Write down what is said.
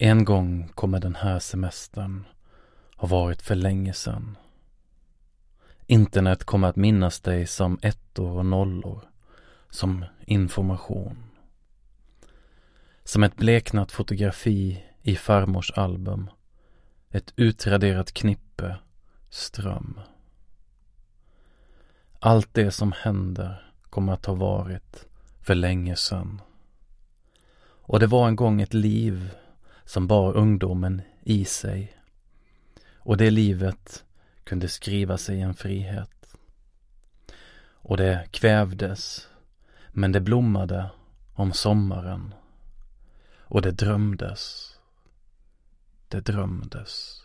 En gång kommer den här semestern ha varit för länge sedan. Internet kommer att minnas dig som ettor och nollor, som information. Som ett bleknat fotografi i farmors album. Ett utraderat knippe, ström. Allt det som händer kommer att ha varit för länge sedan. Och det var en gång ett liv som bar ungdomen i sig. Och det livet kunde skriva sig en frihet. Och det kvävdes, men det blommade om sommaren. Och det drömdes. Det drömdes.